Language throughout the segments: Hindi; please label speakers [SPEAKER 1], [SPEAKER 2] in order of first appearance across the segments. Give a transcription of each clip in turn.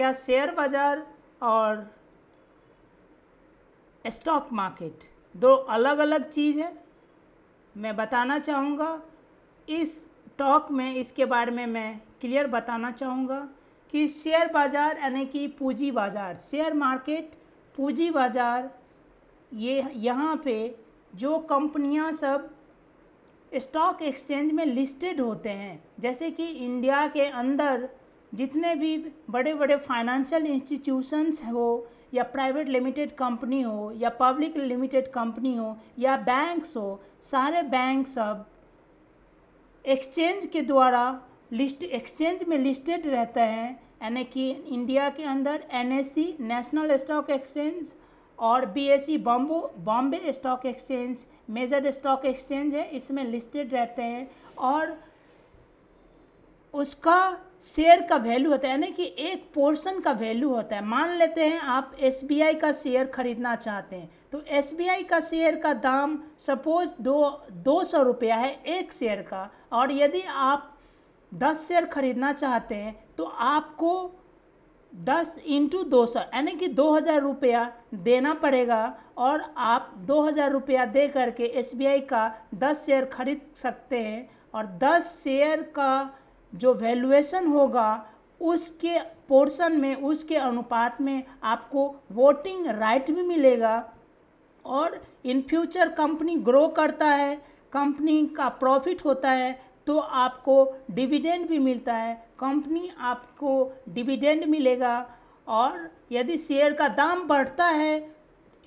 [SPEAKER 1] क्या शेयर बाज़ार और स्टॉक मार्केट दो अलग अलग चीज़ है? मैं बताना चाहूँगा। इस टॉक में, इसके बारे में मैं क्लियर बताना चाहूँगा कि शेयर बाज़ार यानी कि पूंजी बाज़ार, शेयर मार्केट, पूंजी बाज़ार, ये यहाँ पे जो कंपनियाँ सब स्टॉक एक्सचेंज में लिस्टेड होते हैं, जैसे कि इंडिया के अंदर जितने भी बड़े बड़े फाइनेंशियल इंस्टीट्यूशंस हो, या प्राइवेट लिमिटेड कंपनी हो, या पब्लिक लिमिटेड कंपनी हो, या बैंक्स हो, सारे बैंक सब एक्सचेंज के द्वारा लिस्ट एक्सचेंज में लिस्टेड रहते हैं, यानी कि इंडिया के अंदर एन नेशनल स्टॉक एक्सचेंज और B S C बॉम्बो Bombay stock exchange major stock exchange है, इसमें लिस्टेड रहते हैं। और उसका शेयर का वैल्यू होता है, यानी कि एक पोर्शन का वैल्यू होता है। मान लेते हैं आप एसबीआई का शेयर खरीदना चाहते हैं तो एसबीआई का शेयर का दाम सपोज़ दो दो सौ रुपया है एक शेयर का, और यदि आप दस शेयर खरीदना चाहते हैं तो आपको दस इंटू दो सौ, यानी कि दो हज़ार रुपया देना पड़ेगा, और आप दो हज़ार रुपया दे करके एसबीआई का दस शेयर खरीद सकते हैं, और दस शेयर का जो वैल्यूएशन होगा, उसके पोर्शन में, उसके अनुपात में आपको वोटिंग राइट भी मिलेगा। और इन फ्यूचर कंपनी ग्रो करता है कंपनी का प्रॉफिट होता है तो आपको डिविडेंड भी मिलता है। कंपनी आपको डिविडेंड मिलेगा। और यदि शेयर का दाम बढ़ता है,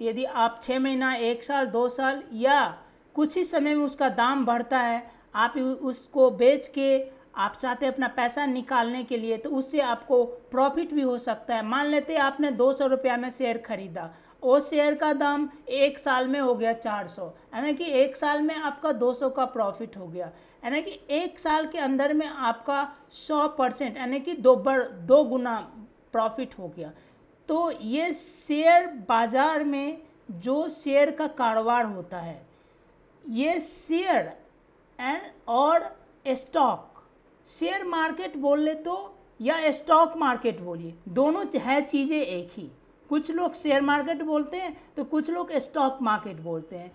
[SPEAKER 1] यदि आप छः महीना, एक साल, दो साल या कुछ ही समय में उसका दाम बढ़ता है, आप उसको बेच के आप चाहते हैं अपना पैसा निकालने के लिए तो उससे आपको प्रॉफिट भी हो सकता है। मान लेते हैं आपने दो सौ रुपया में शेयर खरीदा वो शेयर का दाम एक साल में हो गया चार सौ। यानी कि एक साल में आपका दो सौ का प्रॉफिट हो गया। यानी कि एक साल के अंदर में आपका सौ परसेंट, यानी कि दो बर, दो गुना प्रॉफिट हो गया। तो ये शेयर बाज़ार में जो शेयर का कारोबार होता है, ये शेयर एंड और स्टॉक शेयर मार्केट बोल ले तो या स्टॉक मार्केट बोलिए, दोनों है चीज़ें एक ही। कुछ लोग शेयर मार्केट बोलते हैं तो कुछ लोग स्टॉक मार्केट बोलते हैं।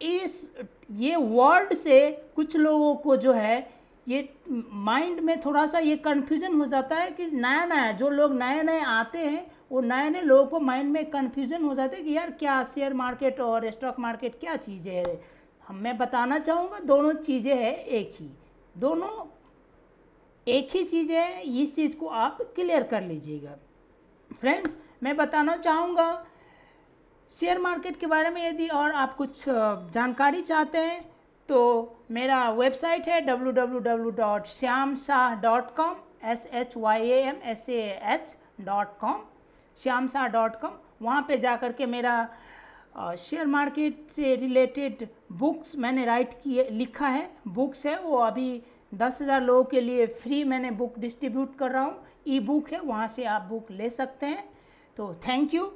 [SPEAKER 1] इस, ये वर्ड से कुछ लोगों को जो है, ये माइंड में थोड़ा सा ये कन्फ्यूज़न हो जाता है कि नया नया जो लोग नए नए आते हैं, वो नए नए लोगों को माइंड में कन्फ्यूज़न हो जाता है कि यार क्या शेयर मार्केट और स्टॉक मार्केट क्या चीज़ें है। मैं बताना चाहूँगा, दोनों चीज़ें हैं एक ही। दोनों एक ही चीज़ है, इस चीज़ को आप क्लियर कर लीजिएगा। फ्रेंड्स मैं बताना चाहूँगा शेयर मार्केट के बारे में यदि और आप कुछ जानकारी चाहते हैं तो मेरा वेबसाइट है W W W dot Shyam Shah dot com S H Y A M S A H dot com Shyam Shah dot com वहाँ पर जा कर के मेरा शेयर मार्केट से रिलेटेड बुक्स मैंने राइट किए, लिखा है। बुक्स है, वो अभी दस हज़ार लोगों के लिए फ्री मैंने बुक डिस्ट्रीब्यूट कर रहा हूँ। ई बुक है, वहाँ से आप बुक ले सकते हैं। तो थैंक यू।